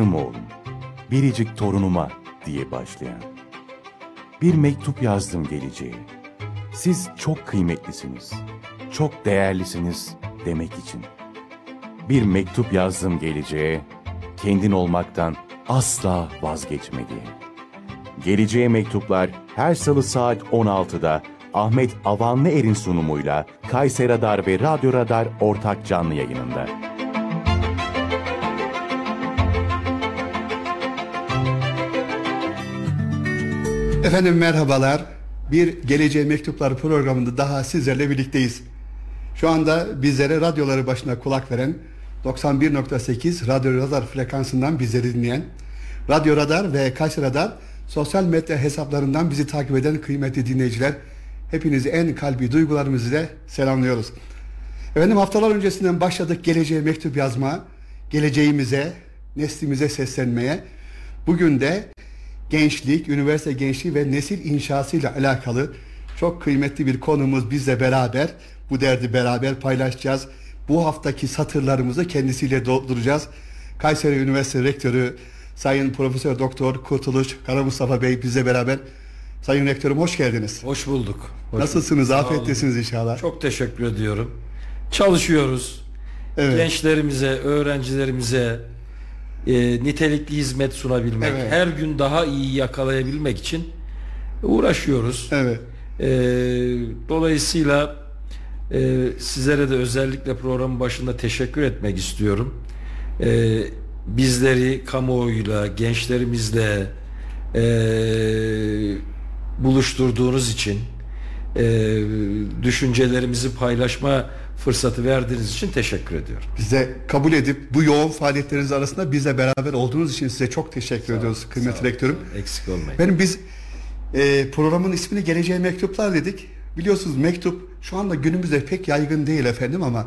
oğlum, biricik torunuma diye başlayan. Bir mektup yazdım geleceğe. Siz çok kıymetlisiniz, çok değerlisiniz demek için. Bir mektup yazdım geleceğe, kendin olmaktan asla vazgeçme diye. Geleceğe mektuplar her salı saat 16'da Ahmet Avanlı Er'in sunumuyla Kayseri Radar ve Radyo Radar ortak canlı yayınında. Efendim merhabalar. Bir Geleceğe Mektuplar programında daha sizlerle birlikteyiz. Şu anda bizlere radyoları başına kulak veren 91.8 Radyo Radar frekansından bizleri dinleyen Radyo Radar ve Kayseri Radar sosyal medya hesaplarından bizi takip eden kıymetli dinleyiciler hepinizi en kalbi duygularımızla selamlıyoruz. Efendim haftalar öncesinden başladık geleceğe mektup yazma, geleceğimize, neslimize seslenmeye. Bugün de gençlik, üniversite gençliği ve nesil inşası ile alakalı çok kıymetli bir konumuz bizle beraber. Bu derdi beraber paylaşacağız. Bu haftaki satırlarımızı kendisiyle dolduracağız. Kayseri Üniversitesi Rektörü Sayın Profesör Doktor Kurtuluş Kara Mustafa Bey bizle beraber. Sayın Rektörüm hoş geldiniz. Hoş bulduk. Hoş Nasılsınız? bulduk. Afiyettesiniz inşallah. Çok teşekkür ediyorum. Çalışıyoruz. Evet. Gençlerimize, öğrencilerimize e, nitelikli hizmet sunabilmek, Evet. her gün daha iyi yakalayabilmek için uğraşıyoruz. Evet. E, dolayısıyla e, sizlere de özellikle programın başında teşekkür etmek istiyorum. E, bizleri kamuoyuyla, gençlerimizle e, buluşturduğunuz için, e, düşüncelerimizi paylaşma fırsatı verdiğiniz için teşekkür ediyorum. Bize kabul edip bu yoğun faaliyetleriniz arasında bizle beraber olduğunuz için size çok teşekkür ediyoruz kıymetli Sağ rektörüm. sağ. Eksik olmayın. Benim biz e, programın ismini Geleceğe Mektuplar dedik. Biliyorsunuz mektup şu anda günümüzde pek yaygın değil efendim ama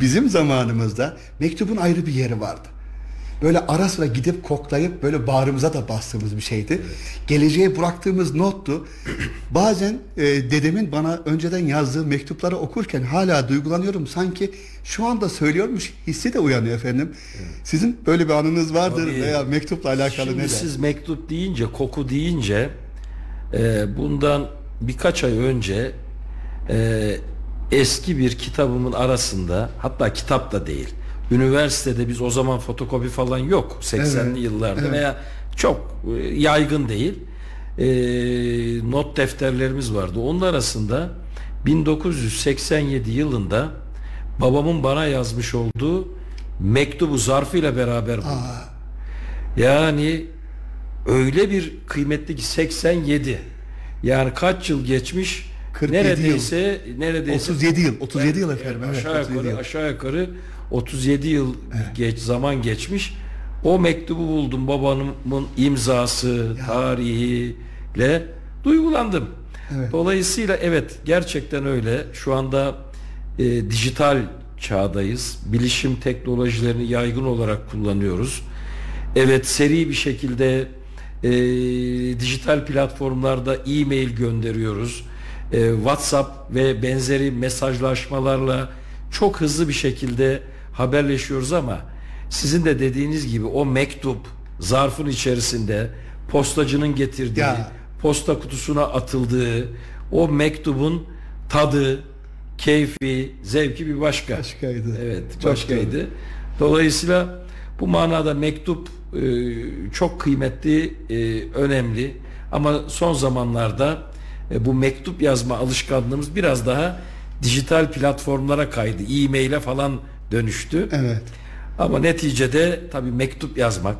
bizim zamanımızda mektubun ayrı bir yeri vardı. Böyle ara sıra gidip koklayıp böyle bağrımıza da bastığımız bir şeydi. Geleceğe bıraktığımız nottu. Bazen e, dedemin bana önceden yazdığı mektupları okurken hala duygulanıyorum. Sanki şu anda söylüyormuş hissi de uyanıyor efendim. Sizin böyle bir anınız vardır Tabii. veya mektupla alakalı Şimdi ne de? siz mektup deyince, koku deyince e, bundan birkaç ay önce e, eski bir kitabımın arasında hatta kitap da değil. Üniversitede biz o zaman fotokopi falan yok 80'li Evet, yıllarda evet. veya çok e, yaygın değil. E, not defterlerimiz vardı. Onun arasında 1987 yılında babamın bana yazmış olduğu mektubu zarfıyla beraber buldum. Yani öyle bir kıymetli ki 87. Yani kaç yıl geçmiş? 47 neredeyse neredeyse 37 yıl, 37 yıl efendim, evet, aşağı 37 yukarı yıl. aşağı yukarı 37 yıl geç zaman geçmiş. O mektubu buldum babamın imzası, tarihiyle duygulandım. Evet. Dolayısıyla evet gerçekten öyle. Şu anda e, dijital çağdayız. Bilişim teknolojilerini yaygın olarak kullanıyoruz. Evet seri bir şekilde e, dijital platformlarda e-mail gönderiyoruz. E, WhatsApp ve benzeri mesajlaşmalarla çok hızlı bir şekilde haberleşiyoruz ama sizin de dediğiniz gibi o mektup zarfın içerisinde postacının getirdiği Ya. posta kutusuna atıldığı o mektubun tadı, keyfi, zevki bir başka. Başkaydı. Evet, Çok başkaydı. Dolayısıyla bu manada mektup e, çok kıymetli, e, önemli. Ama son zamanlarda e, bu mektup yazma alışkanlığımız biraz daha dijital platformlara kaydı. E-mail'e falan dönüştü. Evet. Ama neticede tabii mektup yazmak,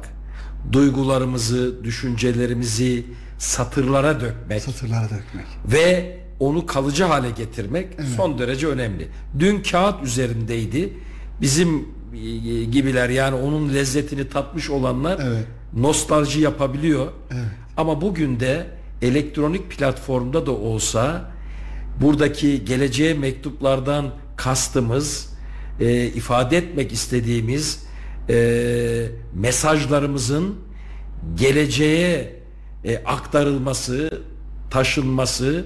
duygularımızı, düşüncelerimizi satırlara dökmek Satırlara dökmek. ve onu kalıcı hale getirmek son derece önemli. Dün kağıt üzerindeydi. Bizim e, gibiler yani onun lezzetini tatmış olanlar Evet. nostalji yapabiliyor. Evet. Ama bugün de elektronik platformda da olsa buradaki geleceğe mektuplardan kastımız e, ifade etmek istediğimiz e, mesajlarımızın geleceğe e, aktarılması, taşınması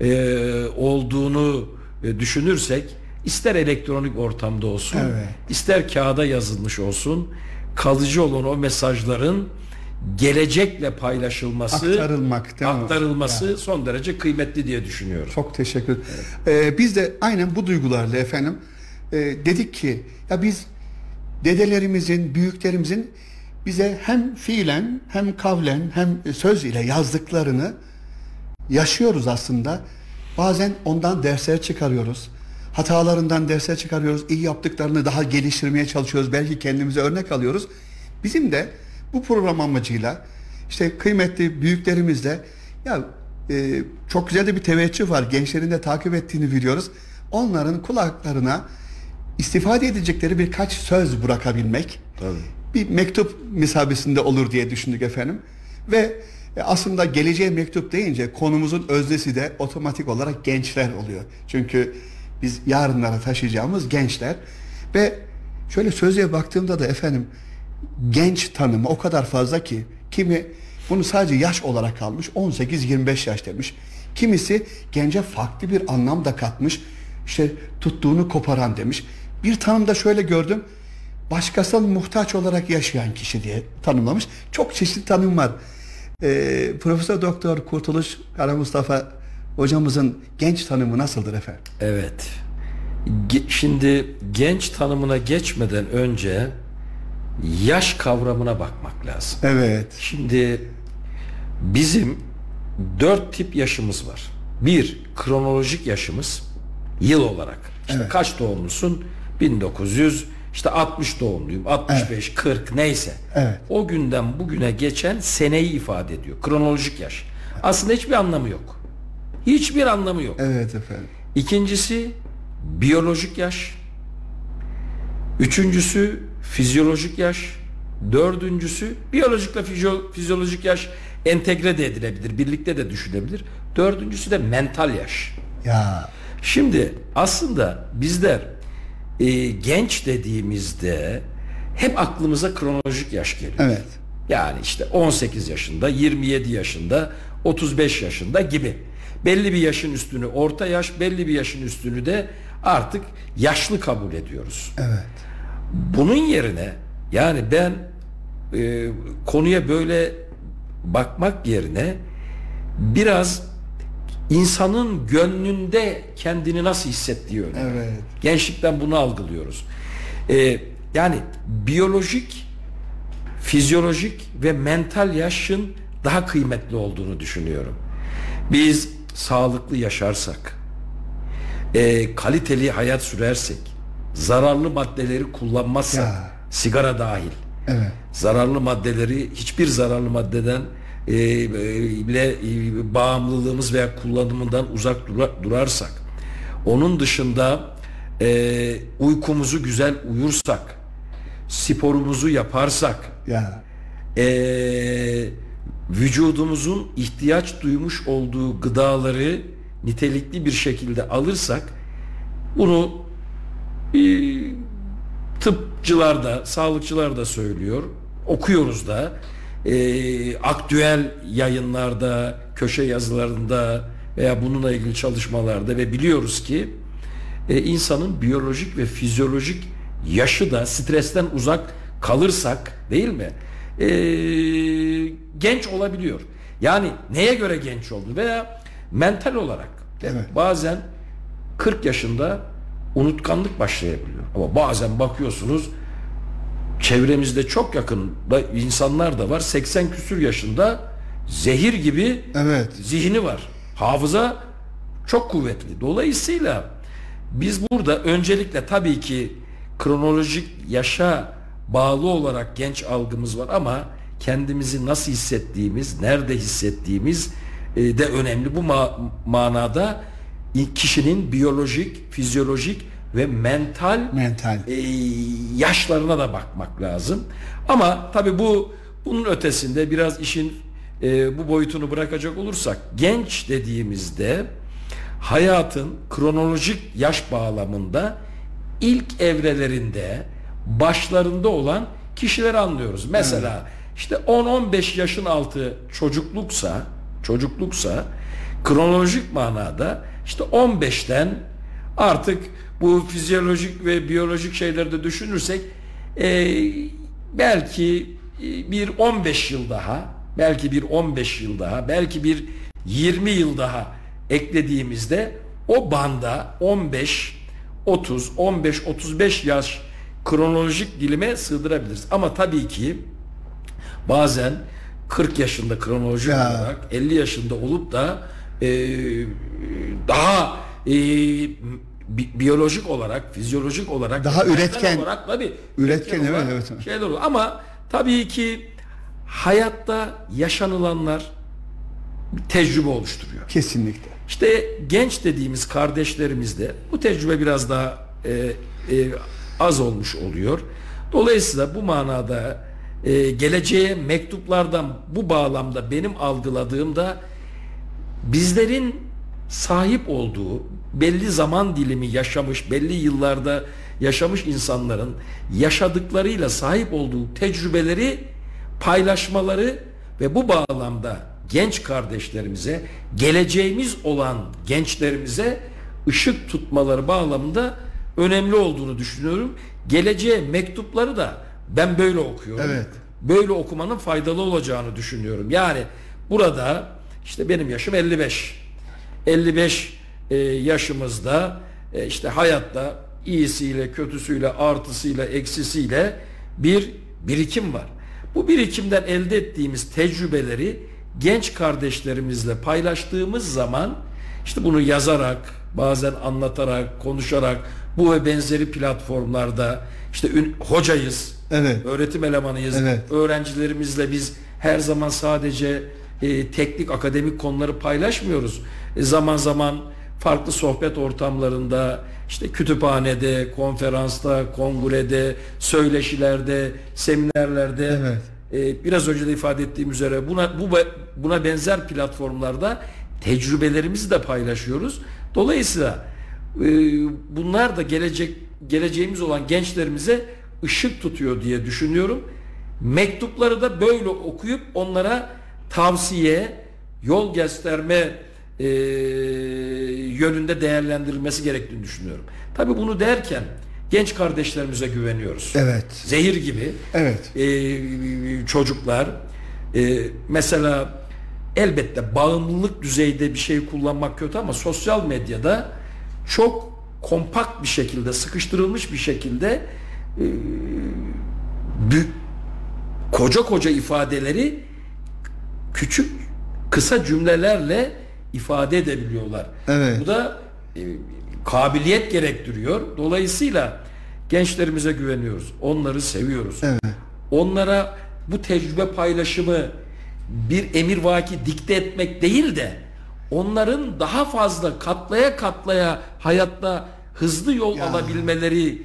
e, olduğunu e, düşünürsek ister elektronik ortamda olsun, Evet. ister kağıda yazılmış olsun kalıcı olan o mesajların gelecekle paylaşılması, Aktarılmak, değil mi? aktarılması son derece kıymetli diye düşünüyorum. Çok teşekkür ederim. Ee, biz de aynen bu duygularla efendim e, dedik ki ya biz dedelerimizin, büyüklerimizin bize hem fiilen hem kavlen hem söz ile yazdıklarını yaşıyoruz aslında. Bazen ondan dersler çıkarıyoruz. Hatalarından dersler çıkarıyoruz. İyi yaptıklarını daha geliştirmeye çalışıyoruz. Belki kendimize örnek alıyoruz. Bizim de bu program amacıyla işte kıymetli büyüklerimizle ya e, çok güzel de bir teveccüh var. Gençlerin de takip ettiğini biliyoruz. Onların kulaklarına istifade edecekleri birkaç söz bırakabilmek. Tabii. Bir mektup misabesinde olur diye düşündük efendim. Ve e, aslında geleceğe mektup deyince konumuzun öznesi de otomatik olarak gençler oluyor. Çünkü biz yarınlara taşıyacağımız gençler ve şöyle sözlüğe baktığımda da efendim genç tanımı o kadar fazla ki kimi bunu sadece yaş olarak almış 18-25 yaş demiş. Kimisi gence farklı bir anlam da katmış. İşte tuttuğunu koparan demiş. Bir tanımda şöyle gördüm. Başkasına muhtaç olarak yaşayan kişi diye tanımlamış. Çok çeşitli tanım var. Ee, Profesör Doktor Kurtuluş Kara Mustafa hocamızın genç tanımı nasıldır efendim? Evet. Şimdi genç tanımına geçmeden önce yaş kavramına bakmak lazım. Evet. Şimdi bizim dört tip yaşımız var. Bir, kronolojik yaşımız yıl olarak. İşte Evet. kaç doğumlusun? 1900 işte 60 doğumluyum. 65, 40 neyse. Evet. O günden bugüne geçen seneyi ifade ediyor. Kronolojik yaş. Aslında hiçbir anlamı yok. Hiçbir anlamı yok. Evet efendim. İkincisi biyolojik yaş. Üçüncüsü fizyolojik yaş. Dördüncüsü biyolojikle fizyo- fizyolojik yaş entegre de edilebilir. Birlikte de düşünebilir. Dördüncüsü de mental yaş. Ya Şimdi aslında bizler e, genç dediğimizde hep aklımıza kronolojik yaş geliyor. evet. Yani işte 18 yaşında, 27 yaşında, 35 yaşında gibi. Belli bir yaşın üstünü orta yaş, belli bir yaşın üstünü de artık yaşlı kabul ediyoruz. Evet. Bunun yerine yani ben e, konuya böyle bakmak yerine biraz insanın gönlünde kendini nasıl hissettiği önemli. Evet. Gençlikten bunu algılıyoruz. E, yani biyolojik, fizyolojik ve mental yaşın daha kıymetli olduğunu düşünüyorum. Biz sağlıklı yaşarsak, e, kaliteli hayat sürersek, zararlı maddeleri kullanmazsak, Ya. sigara dahil, Evet. zararlı maddeleri hiçbir zararlı maddeden e, e, bile e, bağımlılığımız veya kullanımından uzak dura- durarsak, onun dışında e, uykumuzu güzel uyursak, sporumuzu yaparsak, Ya. e, vücudumuzun ihtiyaç duymuş olduğu gıdaları nitelikli bir şekilde alırsak bunu e, tıpçılar da sağlıkçılar da söylüyor okuyoruz da e, aktüel yayınlarda köşe yazılarında veya bununla ilgili çalışmalarda ve biliyoruz ki e, insanın biyolojik ve fizyolojik yaşı da stresten uzak kalırsak değil mi? E, genç olabiliyor. Yani neye göre genç oldu veya mental olarak? Evet. bazen 40 yaşında unutkanlık başlayabiliyor. Ama bazen bakıyorsunuz çevremizde çok yakın insanlar da var 80 küsür yaşında zehir gibi Evet. zihni var. Hafıza çok kuvvetli. Dolayısıyla biz burada öncelikle tabii ki kronolojik yaşa bağlı olarak genç algımız var ama kendimizi nasıl hissettiğimiz, nerede hissettiğimiz e, de önemli. Bu ma- manada kişinin biyolojik, fizyolojik ve mental Mental. e, yaşlarına da bakmak lazım. Ama tabii bu bunun ötesinde biraz işin e, bu boyutunu bırakacak olursak genç dediğimizde hayatın kronolojik yaş bağlamında ilk evrelerinde başlarında olan kişileri anlıyoruz. Mesela işte 10-15 yaşın altı çocukluksa çocukluksa kronolojik manada işte 15'ten artık bu fizyolojik ve biyolojik şeyleri de düşünürsek e, belki e, bir 15 yıl daha, belki bir 15 yıl daha, belki bir 20 yıl daha eklediğimizde o banda 15 30 15 35 yaş kronolojik dilime sığdırabiliriz. Ama tabii ki bazen 40 yaşında kronolojik Ya. olarak 50 yaşında olup da e, daha e, bi- biyolojik olarak, fizyolojik olarak Daha üretken. olarak tabii Üretken, evet, olarak evet. şeyler olur. Ama tabii ki hayatta yaşanılanlar tecrübe oluşturuyor. Kesinlikle. İşte genç dediğimiz kardeşlerimizde bu tecrübe biraz daha e, e, az olmuş oluyor. Dolayısıyla bu manada e, geleceğe mektuplardan bu bağlamda benim algıladığımda bizlerin sahip olduğu belli zaman dilimi yaşamış, belli yıllarda yaşamış insanların yaşadıklarıyla sahip olduğu tecrübeleri paylaşmaları ve bu bağlamda genç kardeşlerimize, geleceğimiz olan gençlerimize ışık tutmaları bağlamında önemli olduğunu düşünüyorum. Geleceğe mektupları da ben böyle okuyorum. Evet. Böyle okumanın faydalı olacağını düşünüyorum. Yani burada işte benim yaşım 55. 55 e, yaşımızda e, işte hayatta iyisiyle, kötüsüyle, artısıyla, eksisiyle bir birikim var. Bu birikimden elde ettiğimiz tecrübeleri genç kardeşlerimizle paylaştığımız zaman işte bunu yazarak, bazen anlatarak, konuşarak bu ve benzeri platformlarda işte ün- hocayız, Evet. öğretim elemanıyız. Evet. Öğrencilerimizle biz her zaman sadece e, teknik akademik konuları paylaşmıyoruz. E, zaman zaman farklı sohbet ortamlarında işte kütüphanede, konferansta, kongrede, söyleşilerde, seminerlerde Evet. e, biraz önce de ifade ettiğim üzere buna bu buna benzer platformlarda tecrübelerimizi de paylaşıyoruz. Dolayısıyla e, bunlar da gelecek geleceğimiz olan gençlerimize ışık tutuyor diye düşünüyorum. Mektupları da böyle okuyup onlara tavsiye, yol gösterme e, yönünde değerlendirilmesi gerektiğini düşünüyorum. Tabii bunu derken genç kardeşlerimize güveniyoruz. Evet. Zehir gibi Evet. e, çocuklar e, mesela elbette bağımlılık düzeyde bir şey kullanmak kötü ama sosyal medyada çok kompakt bir şekilde sıkıştırılmış bir şekilde e, bü- koca koca ifadeleri küçük kısa cümlelerle ifade edebiliyorlar. Evet. Bu da e, kabiliyet gerektiriyor. Dolayısıyla gençlerimize güveniyoruz. Onları seviyoruz. Evet. Onlara bu tecrübe paylaşımı bir emirvaki dikte etmek değil de onların daha fazla katlaya katlaya hayatta hızlı yol Ya. alabilmeleri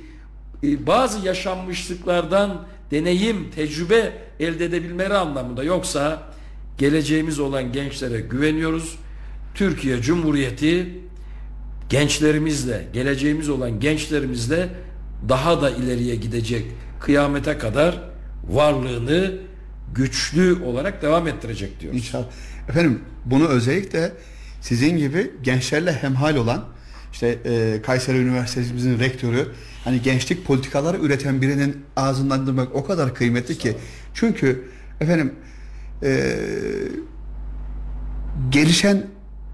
e, bazı yaşanmışlıklardan deneyim, tecrübe elde edebilmeleri anlamında yoksa geleceğimiz olan gençlere güveniyoruz. Türkiye Cumhuriyeti gençlerimizle, geleceğimiz olan gençlerimizle daha da ileriye gidecek. Kıyamete kadar varlığını güçlü olarak devam ettirecek diyoruz. İnşallah. Efendim bunu özellikle sizin gibi gençlerle hemhal olan işte e, Kayseri Üniversitemizin rektörü hani gençlik politikaları üreten birinin ağzından duymak o kadar kıymetli ki. Çünkü efendim e, gelişen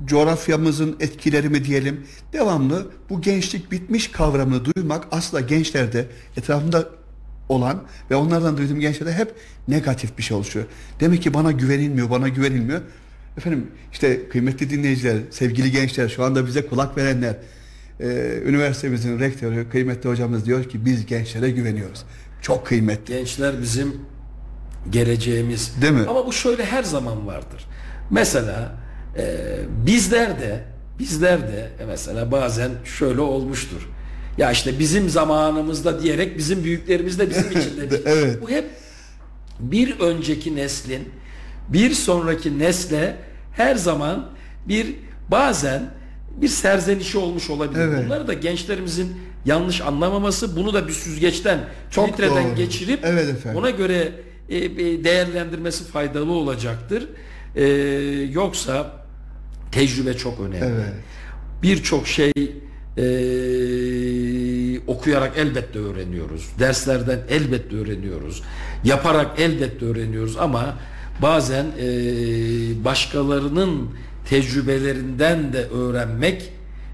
coğrafyamızın etkileri mi diyelim devamlı bu gençlik bitmiş kavramını duymak aslında gençlerde etrafımda olan ve onlardan duyduğum gençlerde hep negatif bir şey oluşuyor. Demek ki bana güvenilmiyor, bana güvenilmiyor. Efendim işte kıymetli dinleyiciler, sevgili gençler, şu anda bize kulak verenler, e, üniversitemizin rektörü, kıymetli hocamız diyor ki biz gençlere güveniyoruz. Çok kıymetli. Gençler bizim geleceğimiz. Değil mi? Ama bu şöyle her zaman vardır. Mesela e, bizler de bizler de e, mesela bazen şöyle olmuştur. Ya işte bizim zamanımızda diyerek bizim büyüklerimiz de bizim için de. Evet. Bu hep bir önceki neslin bir sonraki nesle her zaman bir bazen bir serzenişi olmuş olabilir. Evet. Bunları da gençlerimizin yanlış anlamaması, bunu da bir süzgeçten, Çok filtreden doğru. geçirip Evet efendim. ona göre e, değerlendirmesi faydalı olacaktır. E, yoksa tecrübe çok önemli. Evet. Birçok şey e, okuyarak elbette öğreniyoruz. Derslerden elbette öğreniyoruz. Yaparak elbette öğreniyoruz ama bazen e, başkalarının tecrübelerinden de öğrenmek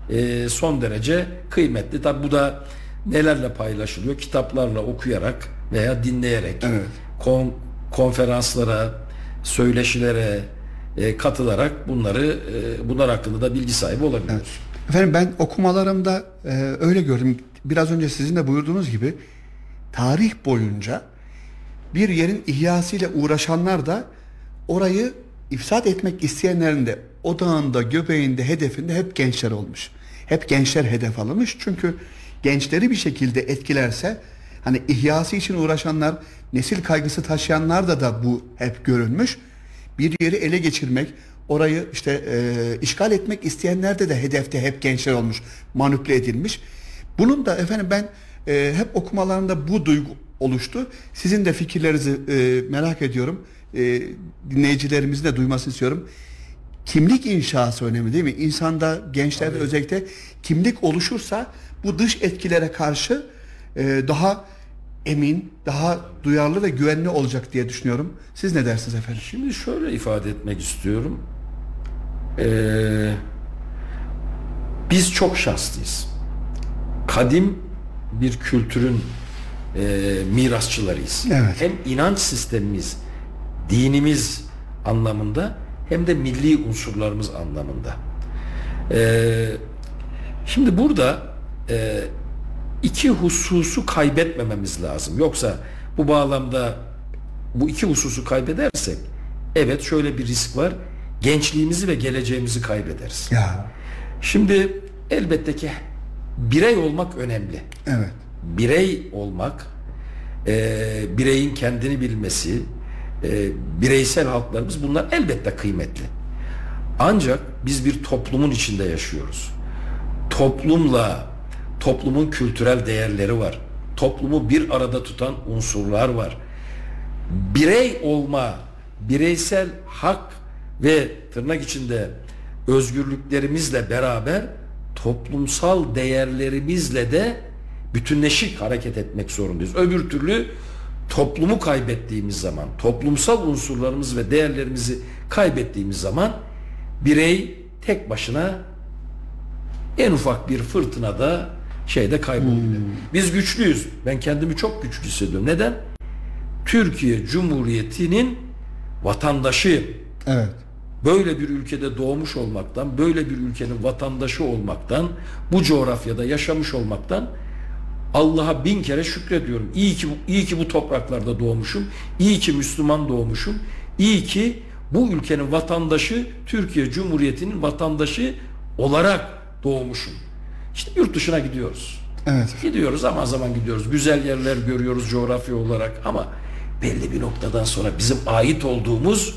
e, son derece kıymetli. Tabi bu da nelerle paylaşılıyor? Kitaplarla okuyarak veya dinleyerek, Evet. kon- konferanslara, söyleşilere e, katılarak bunları e, bunlar hakkında da bilgi sahibi olabiliyoruz. Efendim ben okumalarımda e, öyle gördüm. Biraz önce sizin de buyurduğunuz gibi tarih boyunca bir yerin ihyasıyla uğraşanlar da orayı ifsad etmek isteyenlerin de odağında, göbeğinde, hedefinde hep gençler olmuş. Hep gençler hedef alınmış. Çünkü gençleri bir şekilde etkilerse hani ihyası için uğraşanlar, nesil kaygısı taşıyanlar da da bu hep görülmüş. Bir yeri ele geçirmek, orayı işte e, işgal etmek isteyenlerde de hedefte hep gençler olmuş, manipüle edilmiş. Bunun da efendim ben e, hep okumalarında bu duygu oluştu. Sizin de fikirlerinizi e, merak ediyorum. E, dinleyicilerimizin de duymasını istiyorum. Kimlik inşası önemli değil mi? İnsanda, gençlerde özellikle kimlik oluşursa bu dış etkilere karşı e, daha emin, daha duyarlı ve güvenli olacak diye düşünüyorum. Siz ne dersiniz efendim? Şimdi şöyle ifade etmek istiyorum. Ee, biz çok şanslıyız. Kadim bir kültürün e, mirasçılarıyız. Evet. Hem inanç sistemimiz, dinimiz anlamında hem de milli unsurlarımız anlamında. Ee, şimdi burada e, iki hususu kaybetmememiz lazım. Yoksa bu bağlamda bu iki hususu kaybedersek evet şöyle bir risk var. Gençliğimizi ve geleceğimizi kaybederiz. Ya Şimdi elbette ki birey olmak önemli. evet. Birey olmak, e, bireyin kendini bilmesi, e, bireysel halklarımız bunlar elbette kıymetli. Ancak biz bir toplumun içinde yaşıyoruz. Toplumla, toplumun kültürel değerleri var. Toplumu bir arada tutan unsurlar var. Birey olma, bireysel hak ve tırnak içinde özgürlüklerimizle beraber toplumsal değerlerimizle de bütünleşik hareket etmek zorundayız. Öbür türlü toplumu kaybettiğimiz zaman, toplumsal unsurlarımız ve değerlerimizi kaybettiğimiz zaman birey tek başına en ufak bir fırtınada şeyde kaybolabilir. Biz güçlüyüz. Ben kendimi çok güçlü hissediyorum. Neden? Türkiye Cumhuriyeti'nin vatandaşıyım. Evet. Böyle bir ülkede doğmuş olmaktan, böyle bir ülkenin vatandaşı olmaktan, bu coğrafyada yaşamış olmaktan Allah'a bin kere şükrediyorum. İyi ki iyi ki bu topraklarda doğmuşum. İyi ki Müslüman doğmuşum. İyi ki bu ülkenin vatandaşı, Türkiye Cumhuriyeti'nin vatandaşı olarak doğmuşum. İşte yurt dışına gidiyoruz. Evet. Gidiyoruz zaman zaman gidiyoruz. Güzel yerler görüyoruz coğrafya olarak ama belli bir noktadan sonra bizim ait olduğumuz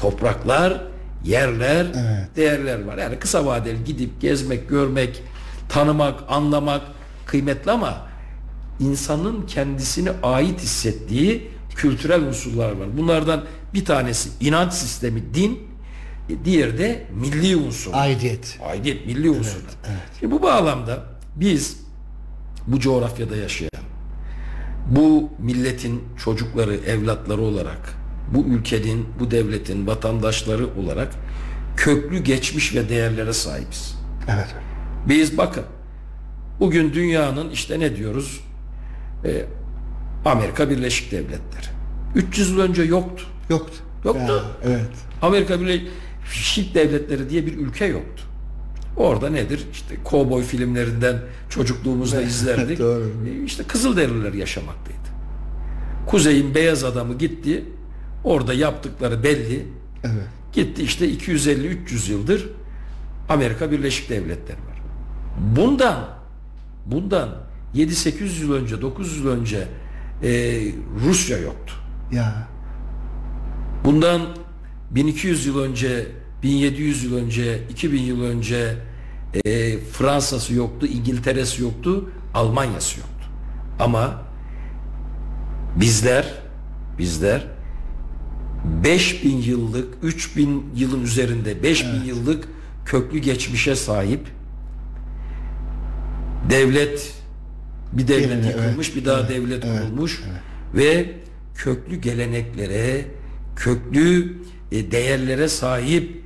topraklar, yerler, Evet. değerler var. Yani kısa vadeli gidip gezmek, görmek, tanımak, anlamak kıymetli ama insanın kendisini ait hissettiği kültürel unsurlar var. Bunlardan bir tanesi inanç sistemi, din, diğeri de milli unsur. Aidiyet. Aidiyet milli unsur. Şimdi bu bağlamda biz bu coğrafyada yaşayan bu milletin çocukları, evlatları olarak bu ülkenin, bu devletin vatandaşları olarak köklü geçmiş ve değerlere sahibiz. Evet. Biz bakın bugün dünyanın işte ne diyoruz? Ee, Amerika Birleşik Devletleri. 300 yıl önce yoktu. Yoktu. Yoktu. Ya, evet. Amerika Birleşik Devletleri diye bir ülke yoktu. Orada nedir? İşte kovboy filmlerinden çocukluğumuzda izlerdik. Doğru. E, İşte Kızılderililer yaşamaktaydı. Kuzeyin beyaz adamı gitti. Orada yaptıkları belli. Evet. Gitti işte 250-300 yıldır Amerika Birleşik Devletleri var. Bundan bundan 7-800 yıl önce 900 yıl önce e, Rusya yoktu. Ya. Bundan 1200 yıl önce, 1700 yıl önce, 2000 yıl önce e, Fransa'sı yoktu, İngiltere'si yoktu, Almanya'sı yoktu. Ama bizler, bizler 5000 yıllık, 3000 yılın üzerinde 5000 yıllık köklü geçmişe sahip devlet bir devlet Yerine, yıkılmış, evet. bir daha Evet, devlet evet, kurulmuş ve köklü geleneklere, köklü e, değerlere sahip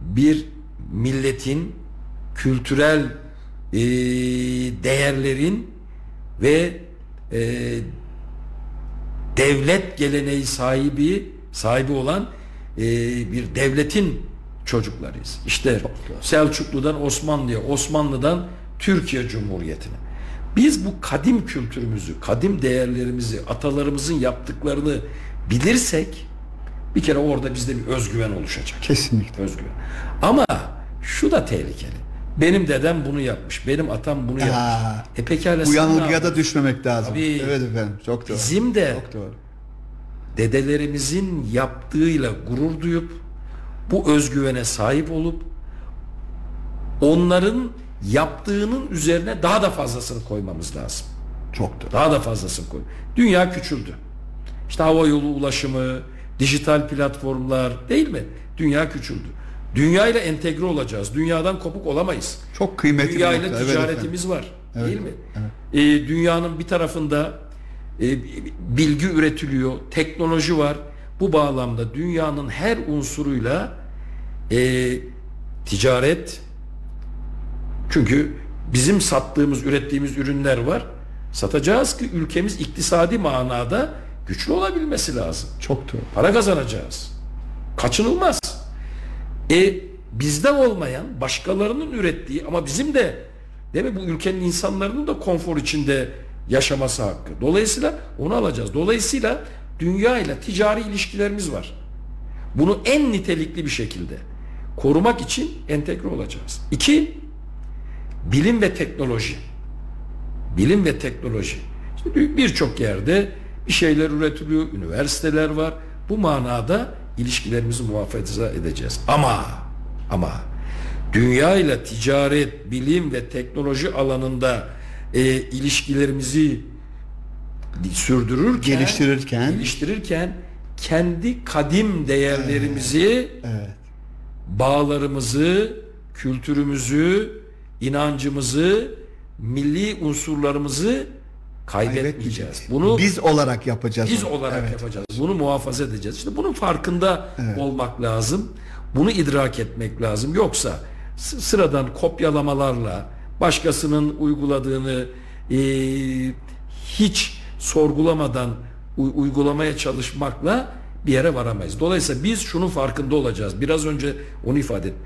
bir milletin kültürel e, değerlerin ve e, devlet geleneği sahibi sahibi olan e, bir devletin çocuklarıyız. İşte Selçuklu'dan Osmanlı'ya, Osmanlı'dan Türkiye Cumhuriyeti'ne. Biz bu kadim kültürümüzü, kadim değerlerimizi, atalarımızın yaptıklarını bilirsek bir kere orada bizde bir özgüven oluşacak. Kesinlikle. Özgüven. Ama şu da tehlikeli. Benim dedem bunu yapmış. Benim atam bunu yapmış. Aa, E pekala Bu yanılgıya da düşmemek lazım. Tabii. Evet efendim. Çok doğru. Bizim de Çok doğru. dedelerimizin yaptığıyla gurur duyup bu özgüvene sahip olup onların yaptığının üzerine daha da fazlasını koymamız lazım. Çok doğru. Daha da fazlasını koy. Dünya küçüldü. İşte hava yolu ulaşımı, dijital platformlar değil mi? Dünya küçüldü. Dünya ile entegre olacağız. Dünyadan kopuk olamayız. Çok kıymetli Dünya ile nokta. Evet ticaretimiz var. Evet, Değil mi? Ee, dünyanın bir tarafında e, bilgi üretiliyor, teknoloji var. Bu bağlamda dünyanın her unsuruyla e, ticaret çünkü bizim sattığımız, ürettiğimiz ürünler var. Satacağız ki ülkemiz iktisadi manada güçlü olabilmesi lazım. Çok doğru. Para kazanacağız. Kaçınılmaz. E bizde olmayan başkalarının ürettiği ama bizim de değil mi bu ülkenin insanların da konfor içinde yaşaması hakkı. Dolayısıyla onu alacağız. Dolayısıyla dünya ile ticari ilişkilerimiz var. Bunu en nitelikli bir şekilde korumak için entegre olacağız. İki, bilim ve teknoloji. Bilim ve teknoloji. Birçok yerde bir şeyler üretiliyor, üniversiteler var. Bu manada ilişkilerimizi muhafaza edeceğiz. Ama ama dünya ile ticaret, bilim ve teknoloji alanında e, ilişkilerimizi sürdürürken, Geliştirirken. geliştirirken kendi kadim değerlerimizi Evet. bağlarımızı, kültürümüzü, inancımızı, milli unsurlarımızı kaybetmeyeceğiz. Bunu biz, biz olarak yapacağız. onu. olarak Evet. yapacağız. Bunu muhafaza edeceğiz. İşte bunun farkında olmak lazım. Bunu idrak etmek lazım. Yoksa sıradan kopyalamalarla başkasının uyguladığını e, hiç sorgulamadan uygulamaya çalışmakla bir yere varamayız. Dolayısıyla biz şunun farkında olacağız. Biraz önce onu ifade ettim.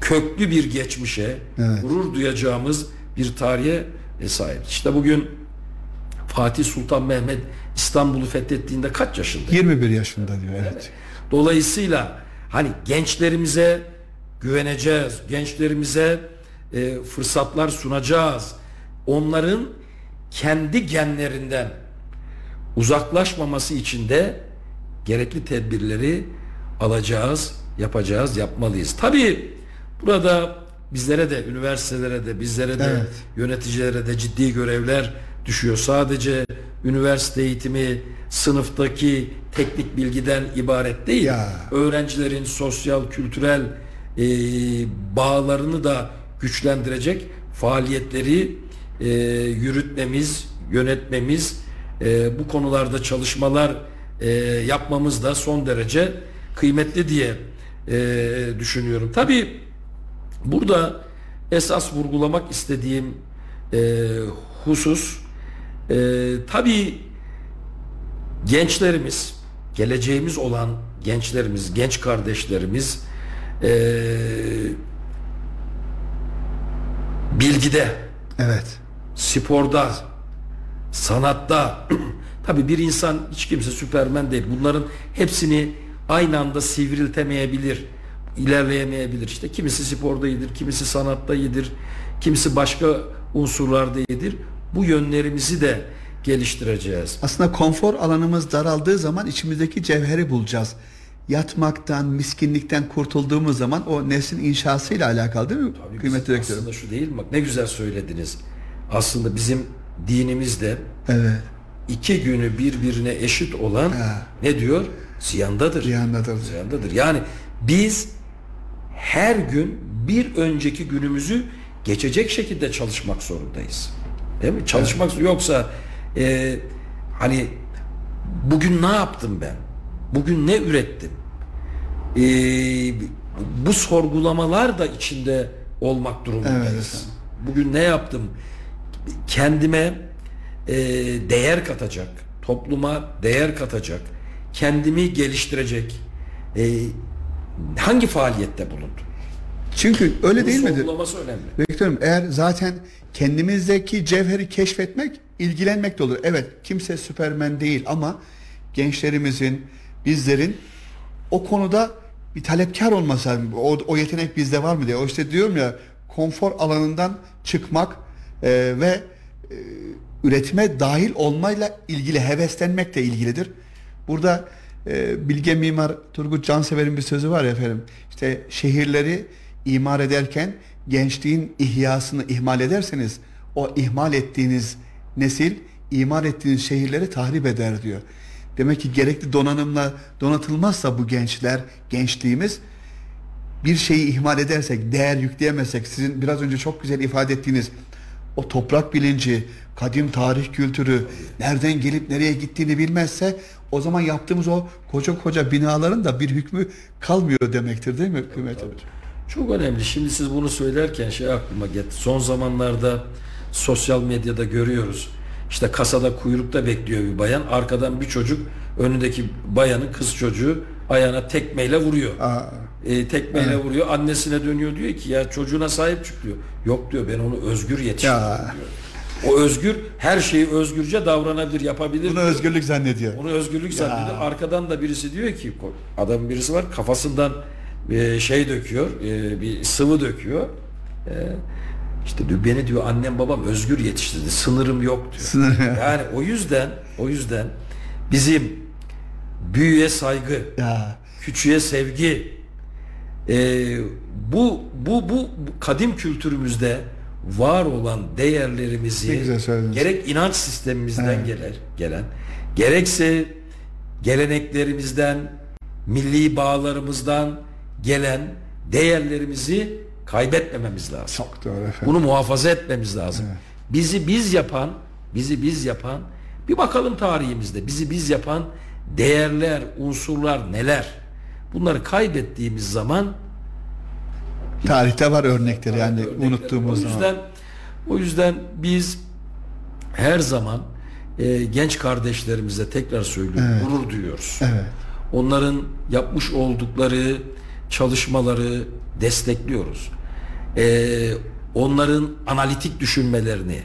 Köklü bir geçmişe, Evet. gurur duyacağımız bir tarihe e, sahip. İşte bugün Fatih Sultan Mehmet İstanbul'u fethettiğinde kaç yaşında? 21 yaşında diyor evet. Dolayısıyla hani gençlerimize güveneceğiz, gençlerimize e, fırsatlar sunacağız. Onların kendi genlerinden uzaklaşmaması için de gerekli tedbirleri alacağız, yapacağız, yapmalıyız. Tabii burada bizlere de, üniversitelere de, bizlere de, Evet. yöneticilere de ciddi görevler düşüyor. Sadece üniversite eğitimi sınıftaki teknik bilgiden ibaret değil. Ya. Öğrencilerin sosyal, kültürel e, bağlarını da güçlendirecek faaliyetleri e, yürütmemiz, yönetmemiz, e, bu konularda çalışmalar e, yapmamız da son derece kıymetli diye e, düşünüyorum. Tabii burada esas vurgulamak istediğim e, husus e, tabii gençlerimiz, geleceğimiz olan gençlerimiz, genç kardeşlerimiz e, bilgide, Evet. sporda, sanatta tabi bir insan hiç kimse süpermen değil. Bunların hepsini aynı anda sivriltemeyebilir, ilerleyemeyebilir. İşte kimisi sporda iyidir, kimisi sanatta iyidir, kimisi başka unsurlarda iyidir. Bu yönlerimizi de geliştireceğiz. Aslında konfor alanımız daraldığı zaman içimizdeki cevheri bulacağız. Yatmaktan, miskinlikten kurtulduğumuz zaman o neslin inşasıyla alakalı değil mi? Tabii Kıymetli direktörüm. Aslında şu değil mi? Bak ne güzel söylediniz. Aslında bizim dinimizde Evet. iki günü birbirine eşit olan Ha. ne diyor? Ziyandadır. Ziyandadır. Ziyandadır. Yani biz her gün bir önceki günümüzü geçecek şekilde çalışmak zorundayız. Değil mi? Çalışmak evet. yoksa e, hani bugün ne yaptım ben? Bugün ne ürettim? E, bu sorgulamalar da içinde olmak durumundayız. Evet, bugün ne yaptım? Kendime e, değer katacak, topluma değer katacak, kendimi geliştirecek e, hangi faaliyette bulundum? Çünkü öyle Bunu değil midir? Sorgulaması önemli. Bekliyorum. Eğer zaten kendimizdeki cevheri keşfetmek, ilgilenmek de olur. Evet, kimse süpermen değil ama gençlerimizin, bizlerin o konuda bir talepkar olması lazım. O, o yetenek bizde var mı diye. O işte diyorum ya konfor alanından çıkmak e, ve e, üretime dahil olmayla ilgili heveslenmek de ilgilidir. Burada e, bilge mimar Turgut Cansever'in bir sözü var ya efendim. İşte şehirleri imar ederken gençliğin ihyasını ihmal ederseniz o ihmal ettiğiniz nesil imar ettiğiniz şehirleri tahrip eder diyor. Demek ki gerekli donanımla donatılmazsa bu gençler, gençliğimiz bir şeyi ihmal edersek, değer yükleyemezsek, sizin biraz önce çok güzel ifade ettiğiniz o toprak bilinci, kadim tarih kültürü, nereden gelip nereye gittiğini bilmezse o zaman yaptığımız o koca koca binaların da bir hükmü kalmıyor demektir değil mi Kıymet Hocam? Çok önemli. Şimdi siz bunu söylerken şey aklıma geldi. Son zamanlarda sosyal medyada görüyoruz. İşte kasada kuyrukta bekliyor bir bayan. Arkadan bir çocuk önündeki bayanın kız çocuğu ayağına tekmeyle vuruyor. Aa, e, tekmeyle evet. vuruyor. Annesine dönüyor diyor ki ya çocuğuna sahip çık diyor. Yok diyor ben onu özgür yetiştirdim diyor. O özgür her şeyi özgürce davranabilir, yapabilir. Bunu özgürlük zannediyor. Bunu özgürlük ya. zannediyor. Arkadan da birisi diyor ki adam birisi var kafasından e, şey döküyor, e, bir sıvı döküyor. E, işte diyor beni diyor annem babam özgür yetiştirdi. Sınırım yok diyor. Sınır. Yani o yüzden o yüzden bizim büyüye saygı, ya. küçüğe sevgi e, bu, bu bu kadim kültürümüzde var olan değerlerimizi gerek inanç sistemimizden evet. gelir, gelen gerekse geleneklerimizden milli bağlarımızdan gelen değerlerimizi kaybetmememiz lazım. Çok doğru efendim. Bunu muhafaza etmemiz lazım. Evet. Bizi biz yapan, bizi biz yapan bir bakalım tarihimizde bizi biz yapan değerler, unsurlar neler? Bunları kaybettiğimiz zaman tarihte var örnekleri yani örnekleri. unuttuğumuz o yüzden, zaman. O yüzden biz her zaman e, genç kardeşlerimize tekrar söylüyorum evet. gurur duyuyoruz. Evet. Onların yapmış oldukları çalışmaları destekliyoruz. Ee, onların analitik düşünmelerini,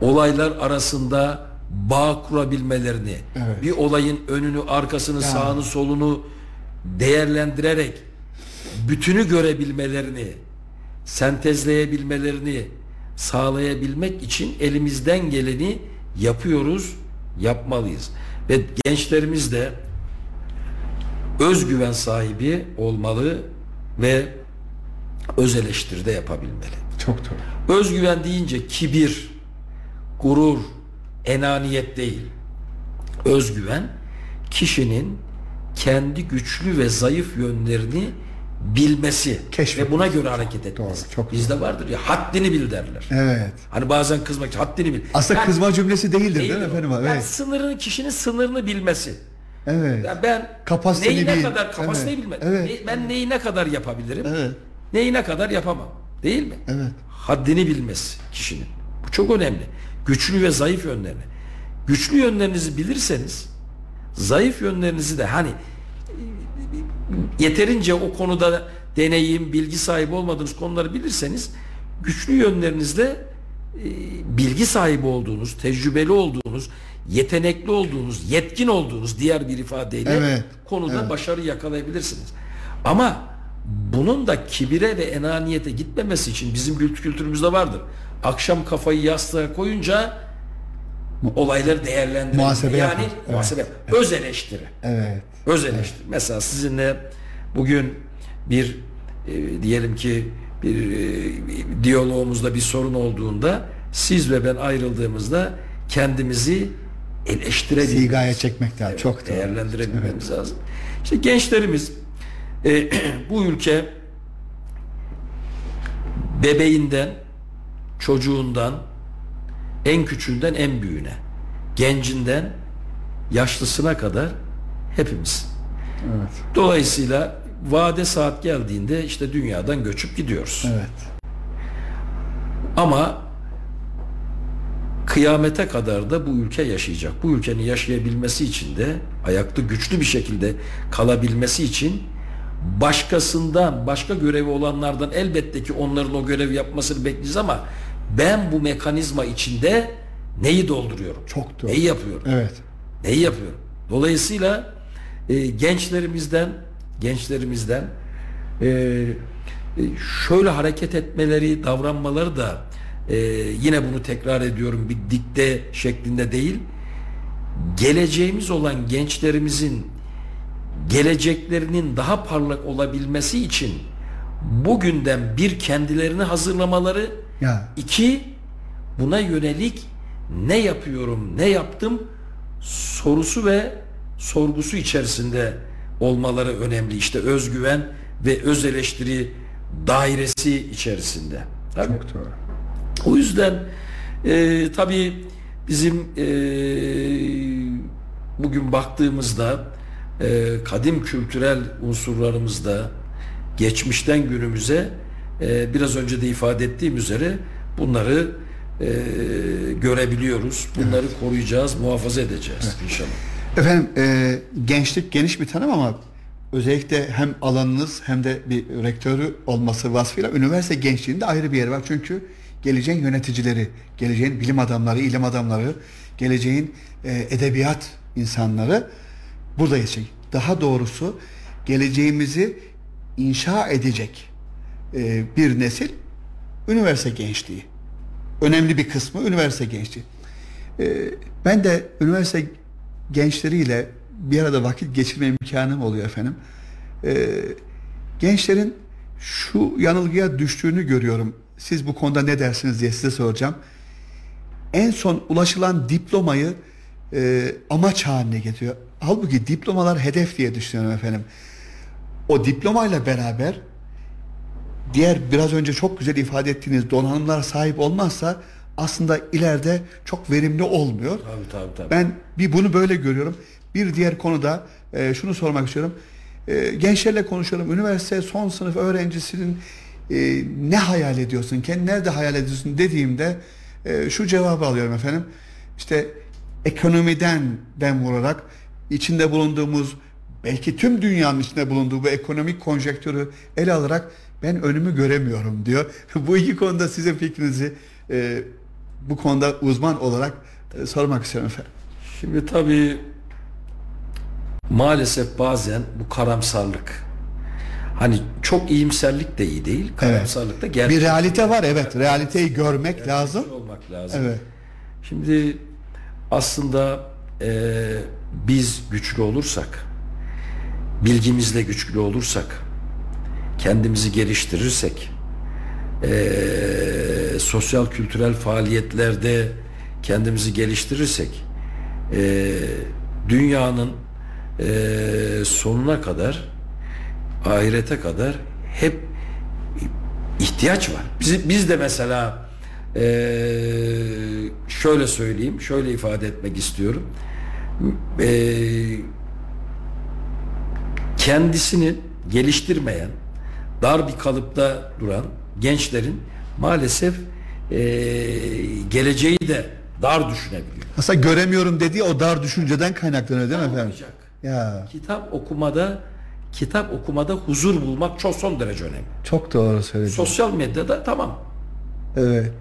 olaylar arasında bağ kurabilmelerini, evet. bir olayın önünü, arkasını, ya. sağını, solunu değerlendirerek bütünü görebilmelerini, sentezleyebilmelerini sağlayabilmek için elimizden geleni yapıyoruz, yapmalıyız. Ve gençlerimiz de özgüven sahibi olmalı ve öz eleştiri de yapabilmeli. Çok doğru. Özgüven deyince kibir, gurur, enaniyet değil. Özgüven kişinin kendi güçlü ve zayıf yönlerini bilmesi Keşfet. ve buna göre hareket etmesi. Doğru, çok Bizde vardır ya haddini bil derler. Evet. Hani bazen kızmak haddini bil. Aslında yani, kızma cümlesi değildir değil, değil mi efendim? Evet. Yani sınırını kişinin sınırını bilmesi. Evet. Yani ben kapasiteyi neyi ne kadar kapasiteyi evet. bilmem. Evet. Ne, ben neyi ne kadar yapabilirim? Evet. Neyi ne kadar yapamam. Değil mi? Evet. Haddini bilmesi kişinin. Bu çok önemli. Güçlü ve zayıf yönlerini. Güçlü yönlerinizi bilirseniz zayıf yönlerinizi de hani yeterince o konuda deneyim, bilgi sahibi olmadığınız konuları bilirseniz güçlü yönlerinizde e, bilgi sahibi olduğunuz, tecrübeli olduğunuz, yetenekli olduğunuz, yetkin olduğunuz diğer bir ifadeyle evet, konuda evet. başarı yakalayabilirsiniz. Ama bunun da kibire ve enaniyete gitmemesi için bizim kültürümüzde vardır. Akşam kafayı yastığa koyunca olayları değerlendirmek. Muhasebe yani yapar. muhasebe. Evet. Öz eleştiri. Evet. Öz eleştiri. Evet. Mesela sizinle bugün bir e, diyelim ki bir e, diyalogumuzda bir sorun olduğunda siz ve ben ayrıldığımızda kendimizi eleştirebiliriz. Sigaya çekmek lazım. Evet, Çok doğru. Değerlendirebilmemiz evet. lazım. İşte gençlerimiz e, bu ülke bebeğinden, çocuğundan, En küçüğünden en büyüğüne. Gencinden yaşlısına kadar hepimiz. Evet. Dolayısıyla vade saat geldiğinde işte dünyadan göçüp gidiyoruz. Evet. Ama kıyamete kadar da bu ülke yaşayacak. Bu ülkenin yaşayabilmesi için de ayakta güçlü bir şekilde kalabilmesi için başkasından, başka görevi olanlardan elbette ki onların o görevi yapmasını bekleyeceğiz ama ben bu mekanizma içinde neyi dolduruyorum? Çok doğru. Neyi yapıyorum? Evet. Neyi yapıyorum? Dolayısıyla e, gençlerimizden gençlerimizden e, e, şöyle hareket etmeleri, davranmaları da e, yine bunu tekrar ediyorum bir dikte şeklinde değil. Geleceğimiz olan gençlerimizin geleceklerinin daha parlak olabilmesi için bugünden bir kendilerini hazırlamaları, Ya. iki buna yönelik ne yapıyorum, ne yaptım sorusu ve sorgusu içerisinde olmaları önemli. İşte özgüven ve öz eleştiri dairesi içerisinde. Tabii. Çok doğru. O yüzden e, tabii bizim e, bugün baktığımızda e, kadim kültürel unsurlarımızda geçmişten günümüze e, biraz önce de ifade ettiğim üzere bunları e, görebiliyoruz. Bunları koruyacağız, muhafaza edeceğiz inşallah. Efendim e, gençlik geniş bir tanım ama özellikle hem alanınız hem de bir rektörü olması vasfıyla üniversite gençliğinde ayrı bir yeri var. Çünkü geleceğin yöneticileri, geleceğin bilim adamları, ilim adamları, geleceğin e, edebiyat insanları burada yetişecek. Daha doğrusu geleceğimizi inşa edecek e, bir nesil üniversite gençliği. Önemli bir kısmı üniversite gençliği. E, ben de üniversite gençleriyle bir arada vakit geçirme imkanım oluyor efendim. E, gençlerin şu yanılgıya düştüğünü görüyorum. Siz bu konuda ne dersiniz diye size soracağım. En son ulaşılan diplomayı e, amaç haline getiriyor. Halbuki diplomalar hedef diye düşünüyorum efendim. O diplomayla beraber diğer biraz önce çok güzel ifade ettiğiniz donanımlar sahip olmazsa aslında ileride çok verimli olmuyor. Tabii tabii tabii. Ben bir bunu böyle görüyorum. Bir diğer konuda e, şunu sormak istiyorum. E, gençlerle konuşuyorum. Üniversite son sınıf öğrencisinin e, ne hayal ediyorsun? Kendini nerede hayal ediyorsun dediğimde e, şu cevabı alıyorum efendim. İşte ekonomiden dem vurarak içinde bulunduğumuz belki tüm dünyanın içinde bulunduğu bu ekonomik konjektürü ele alarak ben önümü göremiyorum diyor. bu iki konuda sizin fikrinizi e, bu konuda uzman olarak e, sormak istiyorum efendim. Şimdi tabii maalesef bazen bu karamsarlık hani çok iyimserlik de iyi değil. Karamsarlık da gerçek. Bir realite var evet. Realiteyi görmek lazım. olmak lazım. Evet. Şimdi aslında e, biz güçlü olursak, bilgimizle güçlü olursak, kendimizi geliştirirsek, e, sosyal kültürel faaliyetlerde kendimizi geliştirirsek, e, dünyanın e, sonuna kadar, ahirete kadar hep ihtiyaç var. Biz, biz de mesela e, şöyle söyleyeyim, şöyle ifade etmek istiyorum. E, kendisini geliştirmeyen, dar bir kalıpta duran gençlerin maalesef e, geleceği de dar düşünebiliyor. Aslında göremiyorum dediği o dar düşünceden kaynaklanıyor değil mi efendim? Olacak. Ya Kitap okumada kitap okumada huzur bulmak çok son derece önemli. çok doğru söyledin. Sosyal medyada tamam. Evet.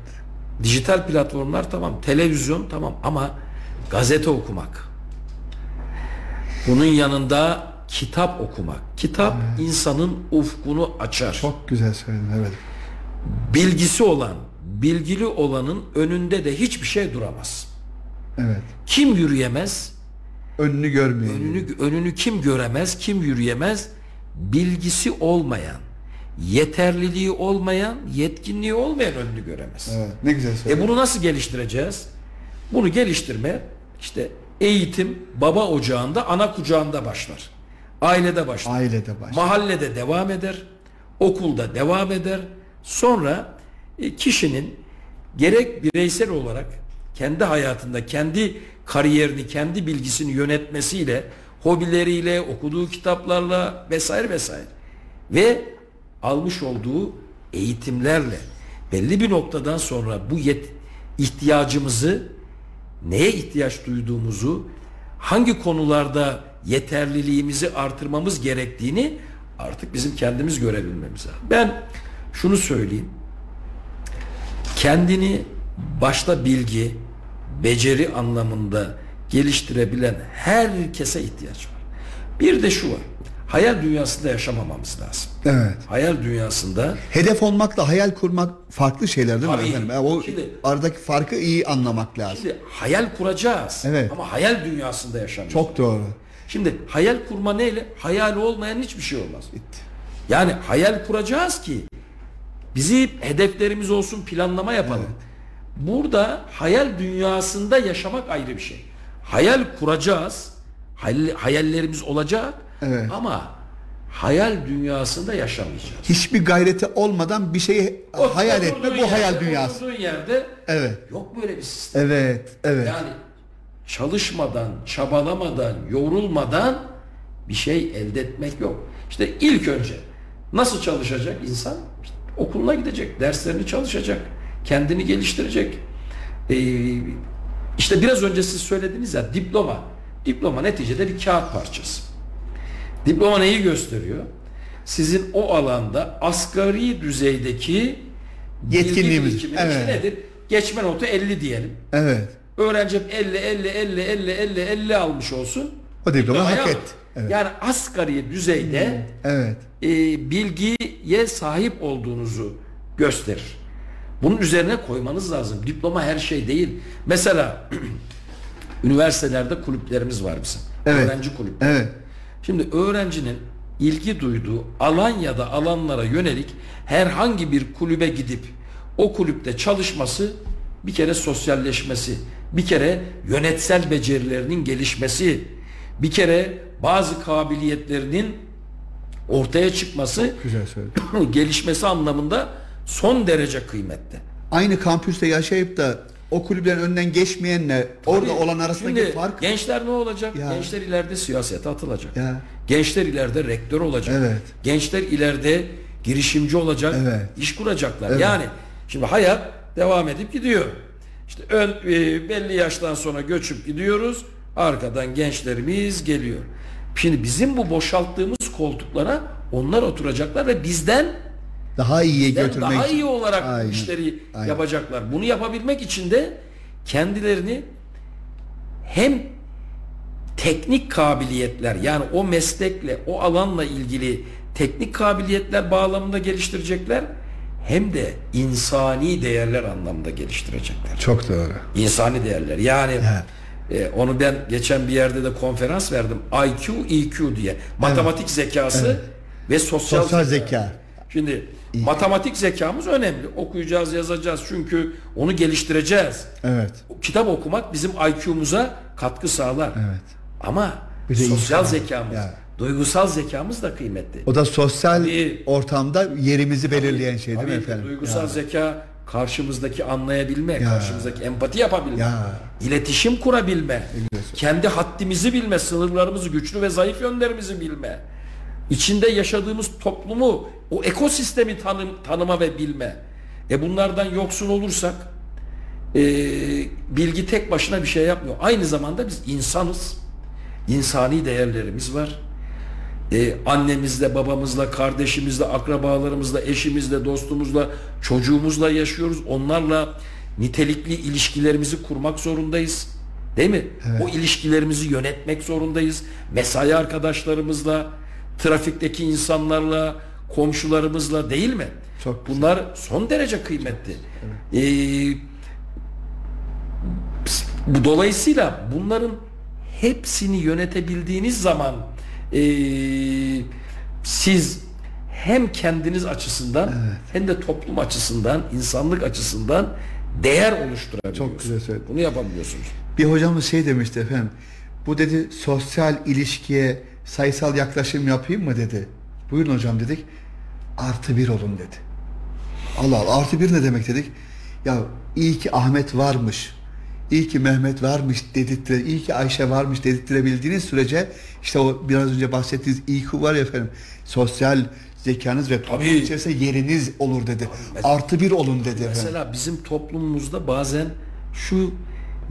Dijital platformlar tamam. Televizyon tamam ama gazete okumak. Bunun yanında kitap okumak. Kitap insanın ufkunu açar. Çok güzel söyledin evet. Bilgisi olan, bilgili olanın önünde de hiçbir şey duramaz. Evet. Kim yürüyemez? Önünü görmüyor. Önünü, önünü kim göremez, kim yürüyemez? Bilgisi olmayan, yeterliliği olmayan, yetkinliği olmayan önünü göremez. Evet. Ne güzel E söyledin. bunu nasıl geliştireceğiz? Bunu geliştirme işte eğitim baba ocağında, ana kucağında başlar. Ailede başlar. Ailede baş. Mahallede devam eder. Okulda devam eder. Sonra e, kişinin gerek bireysel olarak kendi hayatında kendi kariyerini, kendi bilgisini yönetmesiyle, hobileriyle, okuduğu kitaplarla vesaire vesaire ve almış olduğu eğitimlerle belli bir noktadan sonra bu yet ihtiyacımızı neye ihtiyaç duyduğumuzu hangi konularda yeterliliğimizi artırmamız gerektiğini artık bizim kendimiz görebilmemiz lazım. Ben şunu söyleyeyim. Kendini başta bilgi, beceri anlamında geliştirebilen herkese ihtiyaç var. Bir de şu var. Hayal dünyasında yaşamamamız lazım. Evet. Hayal dünyasında Hedef olmakla hayal kurmak farklı şeyler değil mi Tabii. efendim? Yani o Şimdi- aradaki farkı iyi anlamak lazım. şimdi hayal kuracağız. Evet. Ama hayal dünyasında yaşamayacağız. Çok doğru. Şimdi hayal kurma neyle? Hayali olmayan hiçbir şey olmaz. Yani hayal kuracağız ki bizi hedeflerimiz olsun planlama yapalım. Burada hayal dünyasında yaşamak ayrı bir şey. Hayal kuracağız. Hayal, hayallerimiz olacak. Evet. Ama hayal dünyasında yaşamayacağız. Hiçbir gayreti olmadan bir şeyi O- hayal etme bu yerde, hayal dünyası. Yerde Evet. yok böyle bir sistem. Evet, evet. Yani çalışmadan, çabalamadan, yorulmadan bir şey elde etmek yok. İşte ilk önce nasıl çalışacak insan? İşte okuluna gidecek, derslerini çalışacak, kendini geliştirecek. Ee, işte biraz önce siz söylediniz ya diploma. Diploma neticede bir kağıt parçası. Diploma neyi gösteriyor? Sizin o alanda asgari düzeydeki Yetkinliğimiz, birikiminiz işte evet. nedir? Geçme notu 50 diyelim. Evet. Öğrenci 50 50 50 50 50 50 almış olsun. O diploma hak etti. Evet. Yani asgari düzeyde Evet. e, bilgiye sahip olduğunuzu gösterir. Bunun üzerine koymanız lazım. Diploma her şey değil. Mesela üniversitelerde kulüplerimiz var bizim. Evet. Öğrenci kulüpleri. Evet. Şimdi öğrencinin ilgi duyduğu alan ya da alanlara yönelik herhangi bir kulübe gidip o kulüpte çalışması bir kere sosyalleşmesi, bir kere yönetsel becerilerinin gelişmesi, bir kere bazı kabiliyetlerinin ortaya çıkması, gelişmesi anlamında son derece kıymetli. Aynı kampüste yaşayıp da o kulüplerin önünden geçmeyenle orada Tabii, olan arasındaki şimdi fark Gençler ne olacak? Ya. Gençler ileride siyasete atılacak. Ya. Gençler ileride rektör olacak. Evet. Gençler ileride girişimci olacak. Evet. iş kuracaklar. Evet. Yani şimdi hayat devam edip gidiyor. İşte ön e, belli yaştan sonra göçüp gidiyoruz. Arkadan gençlerimiz geliyor. Şimdi bizim bu boşalttığımız koltuklara onlar oturacaklar ve bizden daha iyiye götürmek daha iyi olarak Aynen. işleri Aynen. yapacaklar. Bunu yapabilmek için de kendilerini hem teknik kabiliyetler yani o meslekle o alanla ilgili teknik kabiliyetler bağlamında geliştirecekler hem de insani değerler anlamda geliştirecekler. Çok doğru. İnsani değerler. Yani e, onu ben geçen bir yerde de konferans verdim. IQ, EQ diye. Matematik zekası ve sosyal, Sosyal zeka. zeka. Şimdi matematik zekamız önemli. Okuyacağız, yazacağız çünkü onu geliştireceğiz. Evet. Kitap okumak bizim IQ'muza katkı sağlar. Evet. Ama Bir de sosyal insan- zekamız, Ya. duygusal zekamız da kıymetli. O da sosyal Tabii. ortamda yerimizi belirleyen şey değil Tabii mi efendim? Duygusal Ya. zeka karşımızdaki anlayabilme, Ya. karşımızdaki empati yapabilme, Ya. iletişim kurabilme, kendi haddimizi bilme, sınırlarımızı, güçlü ve zayıf yönlerimizi bilme, içinde yaşadığımız toplumu, o ekosistemi tanım, tanıma ve bilme. E bunlardan yoksun olursak e, bilgi tek başına bir şey yapmıyor. Aynı zamanda biz insanız. İnsani değerlerimiz var. Ee, annemizle, babamızla, kardeşimizle, akrabalarımızla, eşimizle, dostumuzla, çocuğumuzla yaşıyoruz. Onlarla nitelikli ilişkilerimizi kurmak zorundayız. Değil mi? O ilişkilerimizi yönetmek zorundayız. Mesai arkadaşlarımızla, trafikteki insanlarla, komşularımızla değil mi? Çok güzel. Bunlar son derece kıymetli. Ee, bu dolayısıyla bunların hepsini yönetebildiğiniz zaman eee, siz hem kendiniz açısından hem de toplum açısından, insanlık açısından değer oluşturabiliyorsunuz. Çok güzel söyledin. Bunu yapabiliyorsunuz. Bir hocamız şey demişti efendim. Bu dedi sosyal ilişkiye sayısal yaklaşım yapayım mı dedi. Buyurun hocam dedik. Artı bir olun dedi. Allah Allah artı bir ne demek dedik. Ya iyi ki Ahmet varmış. iyi ki Mehmet varmış dedirtire, iyi ki Ayşe varmış dedirttirebildiğiniz sürece işte o biraz önce bahsettiğiniz IQ var ya efendim sosyal zekanız ve toplum Tabii. içerisinde yeriniz olur dedi. Artı bir olun dedi efendim. Mesela bizim toplumumuzda bazen şu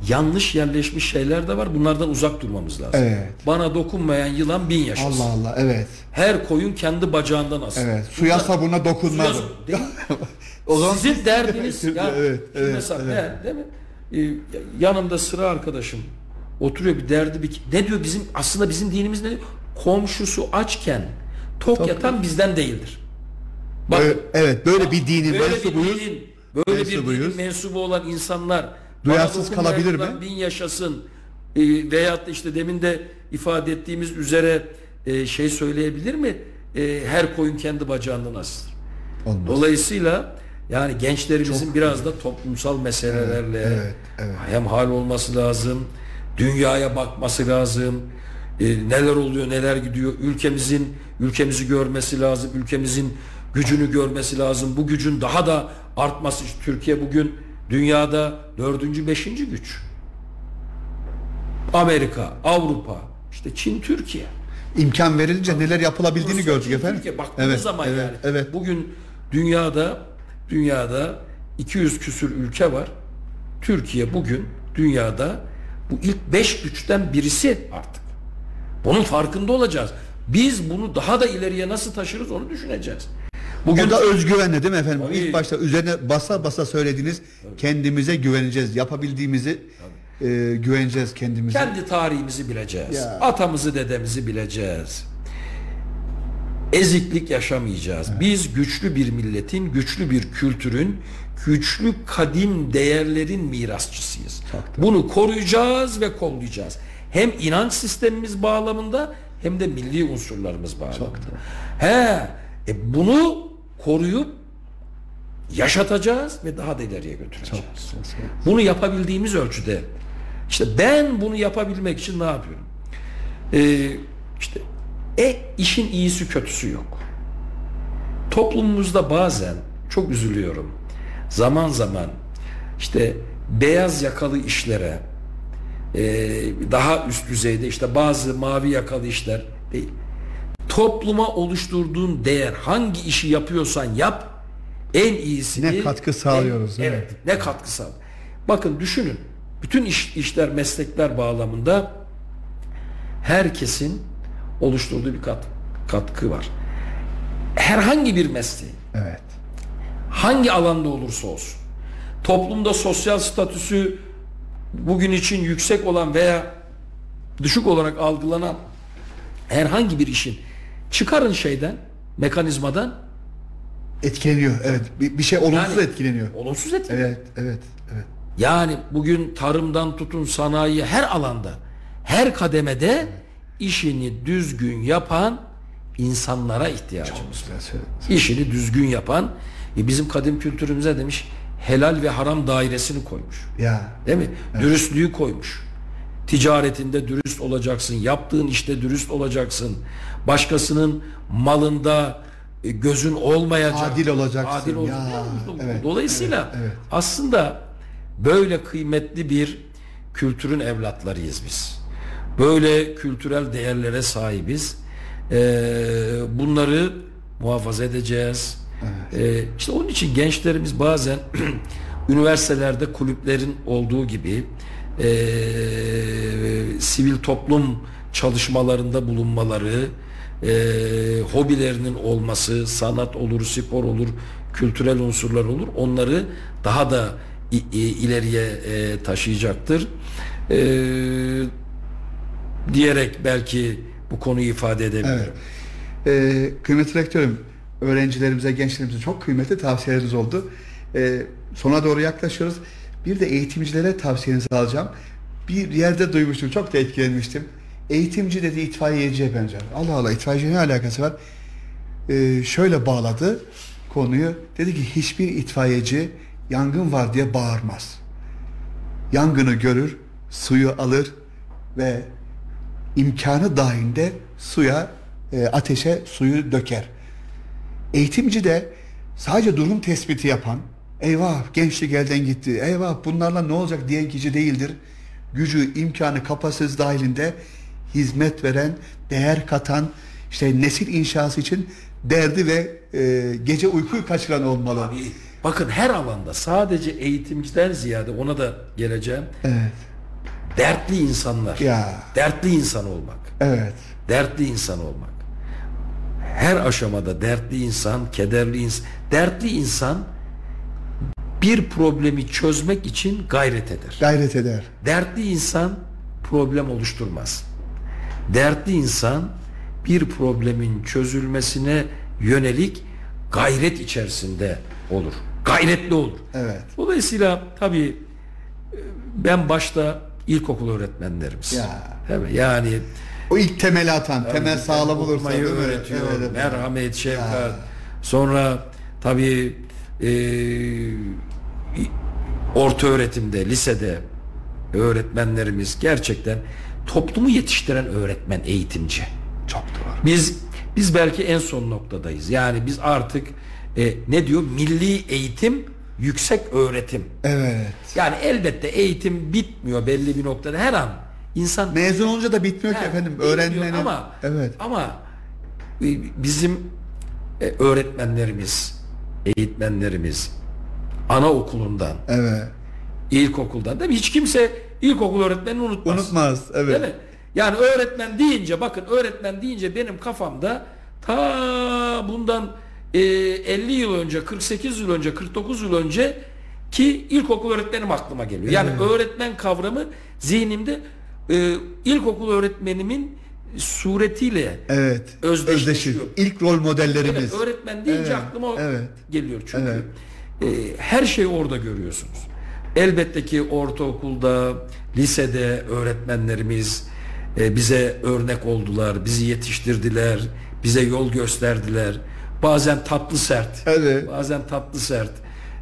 yanlış yerleşmiş şeyler de var. Bunlardan uzak durmamız lazım. Evet. Bana dokunmayan yılan bin yaşasın. Allah Allah evet. Her koyun kendi bacağından asılır. Evet. Suya Bunlar- sabuna dokunmadım. Suya- değil. O zaman Sizin derdiniz ya. evet, evet, mesela evet. değil mi? Ee, yanımda sıra arkadaşım oturuyor bir derdi bir ne diyor bizim aslında bizim dinimiz ne diyor? Komşusu açken tok, yatan bizden değildir. Bak, Böyle- evet böyle bir dinin böyle bir mensubuyuz. dinin, böyle bir Mensubuyuz. dinin mensubu olan insanlar Duyarsız kalabilir mi? Bin yaşasın. Ee, veyahut işte demin de ifade ettiğimiz üzere e, şey söyleyebilir mi? E, her koyun kendi bacağından asılır. Olmaz. Dolayısıyla yani gençlerimizin biraz da toplumsal meselelerle evet, evet. hemhal olması lazım. Dünyaya bakması lazım. e, neler oluyor, neler gidiyor. Ülkemizin ülkemizi görmesi lazım. Ülkemizin gücünü görmesi lazım. Bu gücün daha da artması. Türkiye bugün dünyada dördüncü, beşinci güç. Amerika, Avrupa, işte Çin, Türkiye. İmkan verilince neler yapılabildiğini Rusya, gördük Çin, efendim. Türkiye. Baktığınız Evet, zaman evet, yani evet. bugün dünyada dünyada 200 küsür ülke var. Türkiye bugün dünyada bu ilk 5 güçten birisi artık. Bunun farkında olacağız. Biz bunu daha da ileriye nasıl taşırız onu düşüneceğiz. Bugün O da özgüvenle değil mi efendim? Tabii. İlk başta üzerine basa basa söylediğiniz kendimize güveneceğiz. Yapabildiğimizi e, güveneceğiz kendimize. kendi tarihimizi bileceğiz. Ya. Atamızı, dedemizi bileceğiz. Eziklik yaşamayacağız. Biz güçlü bir milletin, güçlü bir kültürün, güçlü kadim değerlerin mirasçısıyız. Bunu koruyacağız ve kollayacağız. Hem inanç sistemimiz bağlamında hem de milli unsurlarımız bağlamında. He, e bunu koruyup yaşatacağız ve daha da ileriye götüreceğiz. Bunu yapabildiğimiz ölçüde işte ben bunu yapabilmek için ne yapıyorum? Ee, işte e işin iyisi kötüsü yok. Toplumumuzda bazen çok üzülüyorum. Zaman zaman işte beyaz yakalı işlere e, daha üst düzeyde işte bazı mavi yakalı işler değil. Topluma oluşturduğun değer hangi işi yapıyorsan yap en iyisini Ne katkı sağlıyoruz, en- evet ne katkı sağ. Bakın düşünün. Bütün iş, işler, meslekler bağlamında herkesin oluşturduğu bir kat, katkı var. Herhangi bir mesleği, Evet. hangi alanda olursa olsun, toplumda sosyal statüsü bugün için yüksek olan veya düşük olarak algılanan herhangi bir işin çıkarın şeyden, mekanizmadan Etkileniyor. Evet. Bir, bir şey olumsuz Yani- etkileniyor. olumsuz etkileniyor. Evet, evet, evet. Yani bugün tarımdan tutun sanayi her alanda, her kademede işini düzgün yapan insanlara ihtiyacımız var. İşini düzgün yapan e bizim kadim kültürümüze demiş helal ve haram dairesini koymuş. Ya. Değil mi? Dürüstlüğü koymuş. Ticaretinde dürüst olacaksın, yaptığın işte dürüst olacaksın. Başkasının malında e, gözün olmayacak. Adil olacaksın. Adil olacaksın. Ya, evet, Dolayısıyla evet, evet. aslında böyle kıymetli bir kültürün evlatlarıyız biz. Böyle kültürel değerlere sahibiz. Ee, bunları muhafaza edeceğiz. Ee, işte onun için gençlerimiz bazen üniversitelerde kulüplerin olduğu gibi ee, sivil toplum çalışmalarında bulunmaları, ee, hobilerinin olması, sanat olur, spor olur, kültürel unsurlar olur. Onları daha da ileriye ee, taşıyacaktır. Ee, diyerek belki bu konuyu ifade edebilirim. Ee, kıymetli rektörüm, öğrencilerimize, gençlerimize çok kıymetli tavsiyeleriniz oldu. Ee, sona doğru yaklaşıyoruz. Bir de eğitimcilere tavsiyenizi alacağım. Bir yerde duymuştum, çok da etkilenmiştim. Eğitimci dedi itfaiyeciye benzer. Allah Allah itfaiyeciye ne alakası var? Ee, şöyle bağladı konuyu. Dedi ki hiçbir itfaiyeci yangın var diye bağırmaz. Yangını görür, suyu alır ve imkanı dahilinde suya, e, ateşe suyu döker. Eğitimci de sadece durum tespiti yapan, eyvah gençlik elden gitti, eyvah bunlarla ne olacak diyen kişi değildir. Gücü, imkanı, kapasitesi dahilinde hizmet veren, değer katan, işte nesil inşası için derdi ve e, gece uykuyu kaçıran olmalı. Bakın her alanda sadece eğitimciden ziyade ona da geleceğim. Evet, Dertli insanlar. Ya. Dertli insan olmak. evet, Dertli insan olmak. Her aşamada dertli insan, kederli insan. Dertli insan bir problemi çözmek için gayret eder. gayret eder. Dertli insan problem oluşturmaz. Dertli insan bir problemin çözülmesine yönelik gayret içerisinde olur. Gayretli olur. Evet. Dolayısıyla tabii e, ben başta ilkokul öğretmenlerimiz. Ya. Değil mi? Yani O ilk temeli atan, temel sağlam olursa öğretiyor. Evet. Merhamet, şefkat. Sonra tabii e, orta öğretimde, lisede öğretmenlerimiz gerçekten toplumu yetiştiren öğretmen, eğitimci. Çok doğru. Biz biz belki en son noktadayız. Yani biz artık e, ne diyor? Milli eğitim, yüksek öğretim. Evet. Yani elbette eğitim bitmiyor belli bir noktada. Her an insan Mezun olunca da bitmiyor ki Ha, efendim. Öğrenmenin. ama Evet. ama e, bizim e, öğretmenlerimiz, eğitmenlerimiz anaokulundan, Evet. ilkokuldan değil mi? Hiç kimse ilkokul öğretmenini unutmaz. Unutmaz. Evet. Değil mi? Yani öğretmen deyince bakın öğretmen deyince benim kafamda ta bundan e, 50 yıl önce, 48 yıl önce, 49 yıl önce ki ilkokul öğretmenim aklıma geliyor. Yani öğretmen kavramı zihnimde e, ilkokul öğretmenimin suretiyle Evet. Özdeşleşiyor. İlk rol modellerimiz. Evet, öğretmen deyince Evet, aklıma evet. geliyor çünkü. Evet. e, her şeyi orada görüyorsunuz. Elbette ki ortaokulda, lisede öğretmenlerimiz e, bize örnek oldular, bizi yetiştirdiler, bize yol gösterdiler. Bazen tatlı sert, Evet. bazen tatlı sert.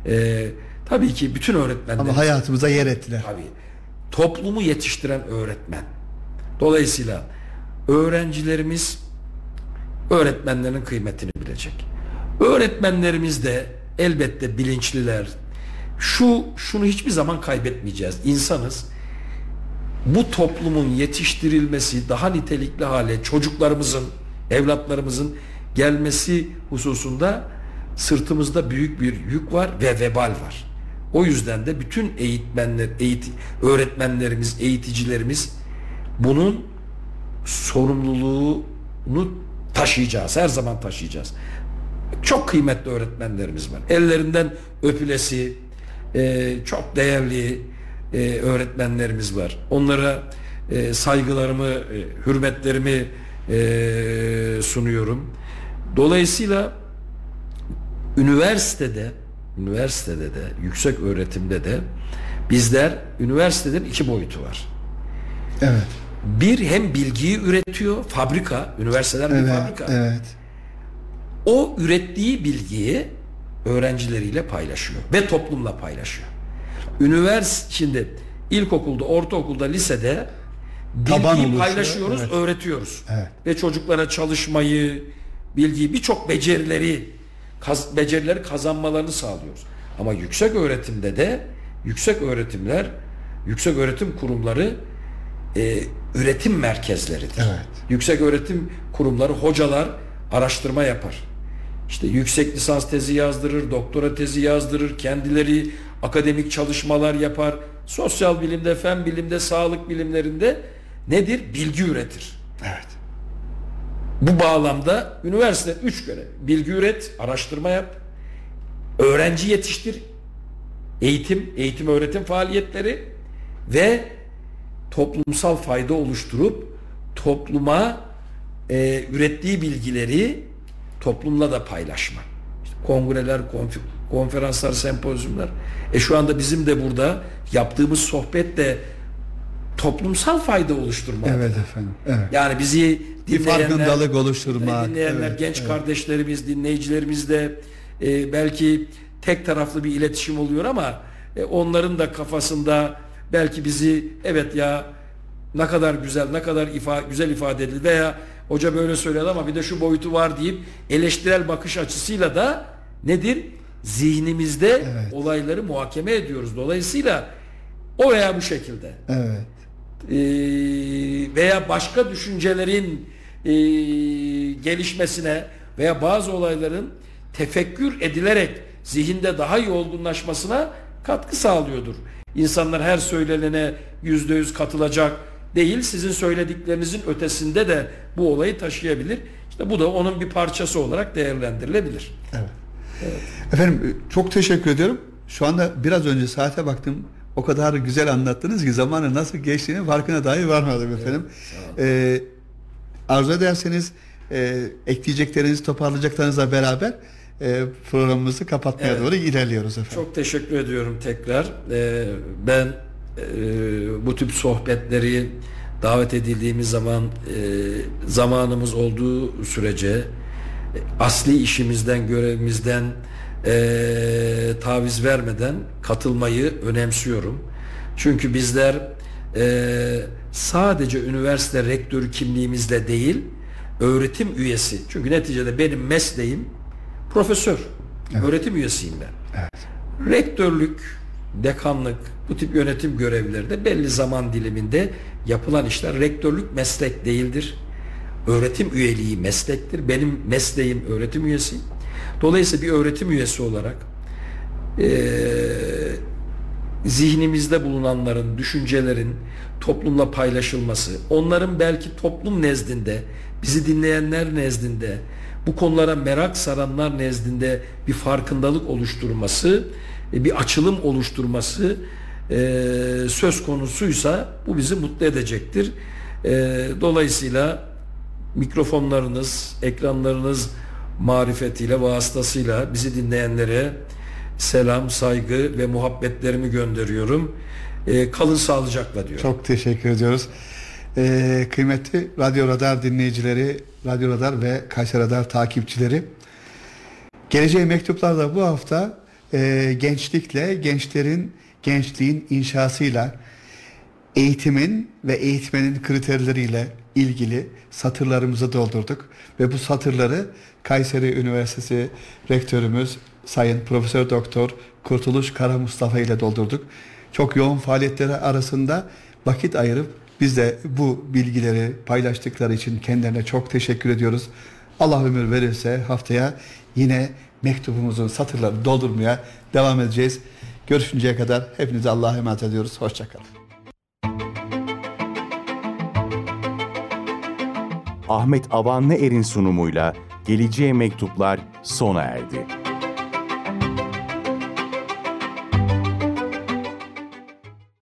E, tabii ki bütün öğretmenler Ama hayatımıza yer ettiler. Tabii. Toplumu yetiştiren öğretmen. Dolayısıyla öğrencilerimiz öğretmenlerin kıymetini bilecek. Öğretmenlerimiz de elbette bilinçliler. Şu şunu hiçbir zaman kaybetmeyeceğiz. İnsanız. Bu toplumun yetiştirilmesi daha nitelikli hale çocuklarımızın, evlatlarımızın gelmesi hususunda sırtımızda büyük bir yük var ve vebal var. O yüzden de bütün eğitmenler, eğit öğretmenlerimiz, eğiticilerimiz bunun sorumluluğunu taşıyacağız. Her zaman taşıyacağız. Çok kıymetli öğretmenlerimiz var. Ellerinden öpülesi, e, çok değerli e, öğretmenlerimiz var. Onlara e, saygılarımı, e, hürmetlerimi e, sunuyorum. Dolayısıyla üniversitede, üniversitede de, yüksek öğretimde de bizler üniversiteden iki boyutu var. Evet. Bir hem bilgiyi üretiyor, fabrika, üniversiteler bir Evet. fabrika. Evet. O ürettiği bilgiyi öğrencileriyle paylaşıyor ve toplumla paylaşıyor. Ünivers şimdi ilkokulda, ortaokulda, lisede Taban bilgiyi oluşuyor, paylaşıyoruz, evet. öğretiyoruz. Evet. Ve çocuklara çalışmayı, bilgiyi, birçok becerileri kaz, becerileri kazanmalarını sağlıyoruz. Ama yüksek öğretimde de yüksek öğretimler, yüksek öğretim kurumları e, üretim merkezleridir. Evet. Yüksek öğretim kurumları, hocalar araştırma yapar. İşte yüksek lisans tezi yazdırır, doktora tezi yazdırır, kendileri akademik çalışmalar yapar. Sosyal bilimde, fen bilimde, sağlık bilimlerinde nedir? Bilgi üretir. Evet. Bu bağlamda üniversite üç görev. Bilgi üret, araştırma yap, öğrenci yetiştir, eğitim, eğitim öğretim faaliyetleri ve toplumsal fayda oluşturup topluma e, ürettiği bilgileri toplumla da paylaşma. İşte kongreler, konf- konferanslar, sempozyumlar. E şu anda bizim de burada yaptığımız sohbet de toplumsal fayda oluşturma. Evet efendim. Evet. Yani bizi Bir dinleyenler, farkındalık oluşturmak. dinleyenler, Evet, genç evet. kardeşlerimiz, dinleyicilerimiz de e, belki tek taraflı bir iletişim oluyor ama e, onların da kafasında belki bizi evet ya ne kadar güzel, ne kadar ifa, güzel ifade edildi veya hoca böyle söyledi ama bir de şu boyutu var deyip eleştirel bakış açısıyla da nedir? zihnimizde Evet. olayları muhakeme ediyoruz. Dolayısıyla o veya bu şekilde Evet. e, veya başka düşüncelerin e, gelişmesine veya bazı olayların tefekkür edilerek zihinde daha iyi olgunlaşmasına katkı sağlıyordur. İnsanlar her söylenene yüzde yüz katılacak değil, sizin söylediklerinizin ötesinde de bu olayı taşıyabilir. İşte bu da onun bir parçası olarak değerlendirilebilir. Efendim çok teşekkür ediyorum. Şu anda biraz önce saate baktım. O kadar güzel anlattınız ki zamanın nasıl geçtiğini farkına dahi varmadım efendim. Ee, arzu ederseniz e, ekleyeceklerinizi toparlayacaklarınızla beraber e, programımızı kapatmaya Evet. doğru ilerliyoruz efendim. Çok teşekkür ediyorum tekrar. Ee, ben e, bu tip sohbetleri davet edildiğimiz zaman e, zamanımız olduğu sürece asli işimizden, görevimizden e, taviz vermeden katılmayı önemsiyorum. Çünkü bizler e, sadece üniversite rektörü kimliğimizle değil, öğretim üyesi. Çünkü neticede benim mesleğim profesör. Öğretim üyesiyim ben. Rektörlük, dekanlık, bu tip yönetim görevleri de belli zaman diliminde yapılan işler. Rektörlük meslek değildir. Öğretim üyeliği meslektir. Benim mesleğim öğretim üyesiyim. Dolayısıyla bir öğretim üyesi olarak eee zihnimizde bulunanların, düşüncelerin toplumla paylaşılması, onların belki toplum nezdinde, bizi dinleyenler nezdinde, bu konulara merak saranlar nezdinde bir farkındalık oluşturması, e, bir açılım oluşturması e, söz konusuysa bu bizi mutlu edecektir. E, Dolayısıyla mikrofonlarınız, ekranlarınız marifetiyle, vasıtasıyla bizi dinleyenlere selam, saygı ve muhabbetlerimi gönderiyorum. Kalın sağlıcakla diyorum. Çok teşekkür ediyoruz. Ee, kıymetli Radyo Radar dinleyicileri, Radyo Radar ve Kayseri Radar takipçileri. Geleceğe mektuplarda bu hafta e, gençlikle, gençlerin, gençliğin inşasıyla, eğitimin ve eğitmenin kriterleriyle ilgili satırlarımızı doldurduk. Ve bu satırları Kayseri Üniversitesi Rektörümüz Sayın Profesör Doktor Kurtuluş Kara Mustafa ile doldurduk. Çok yoğun faaliyetleri arasında vakit ayırıp biz de bu bilgileri paylaştıkları için kendilerine çok teşekkür ediyoruz. Allah ömür verirse haftaya yine mektubumuzun satırlarını doldurmaya devam edeceğiz. Görüşünceye kadar hepinize Allah'a emanet ediyoruz. Hoşçakalın. Ahmet Avanlı Er'in sunumuyla Geleceğe Mektuplar sona erdi.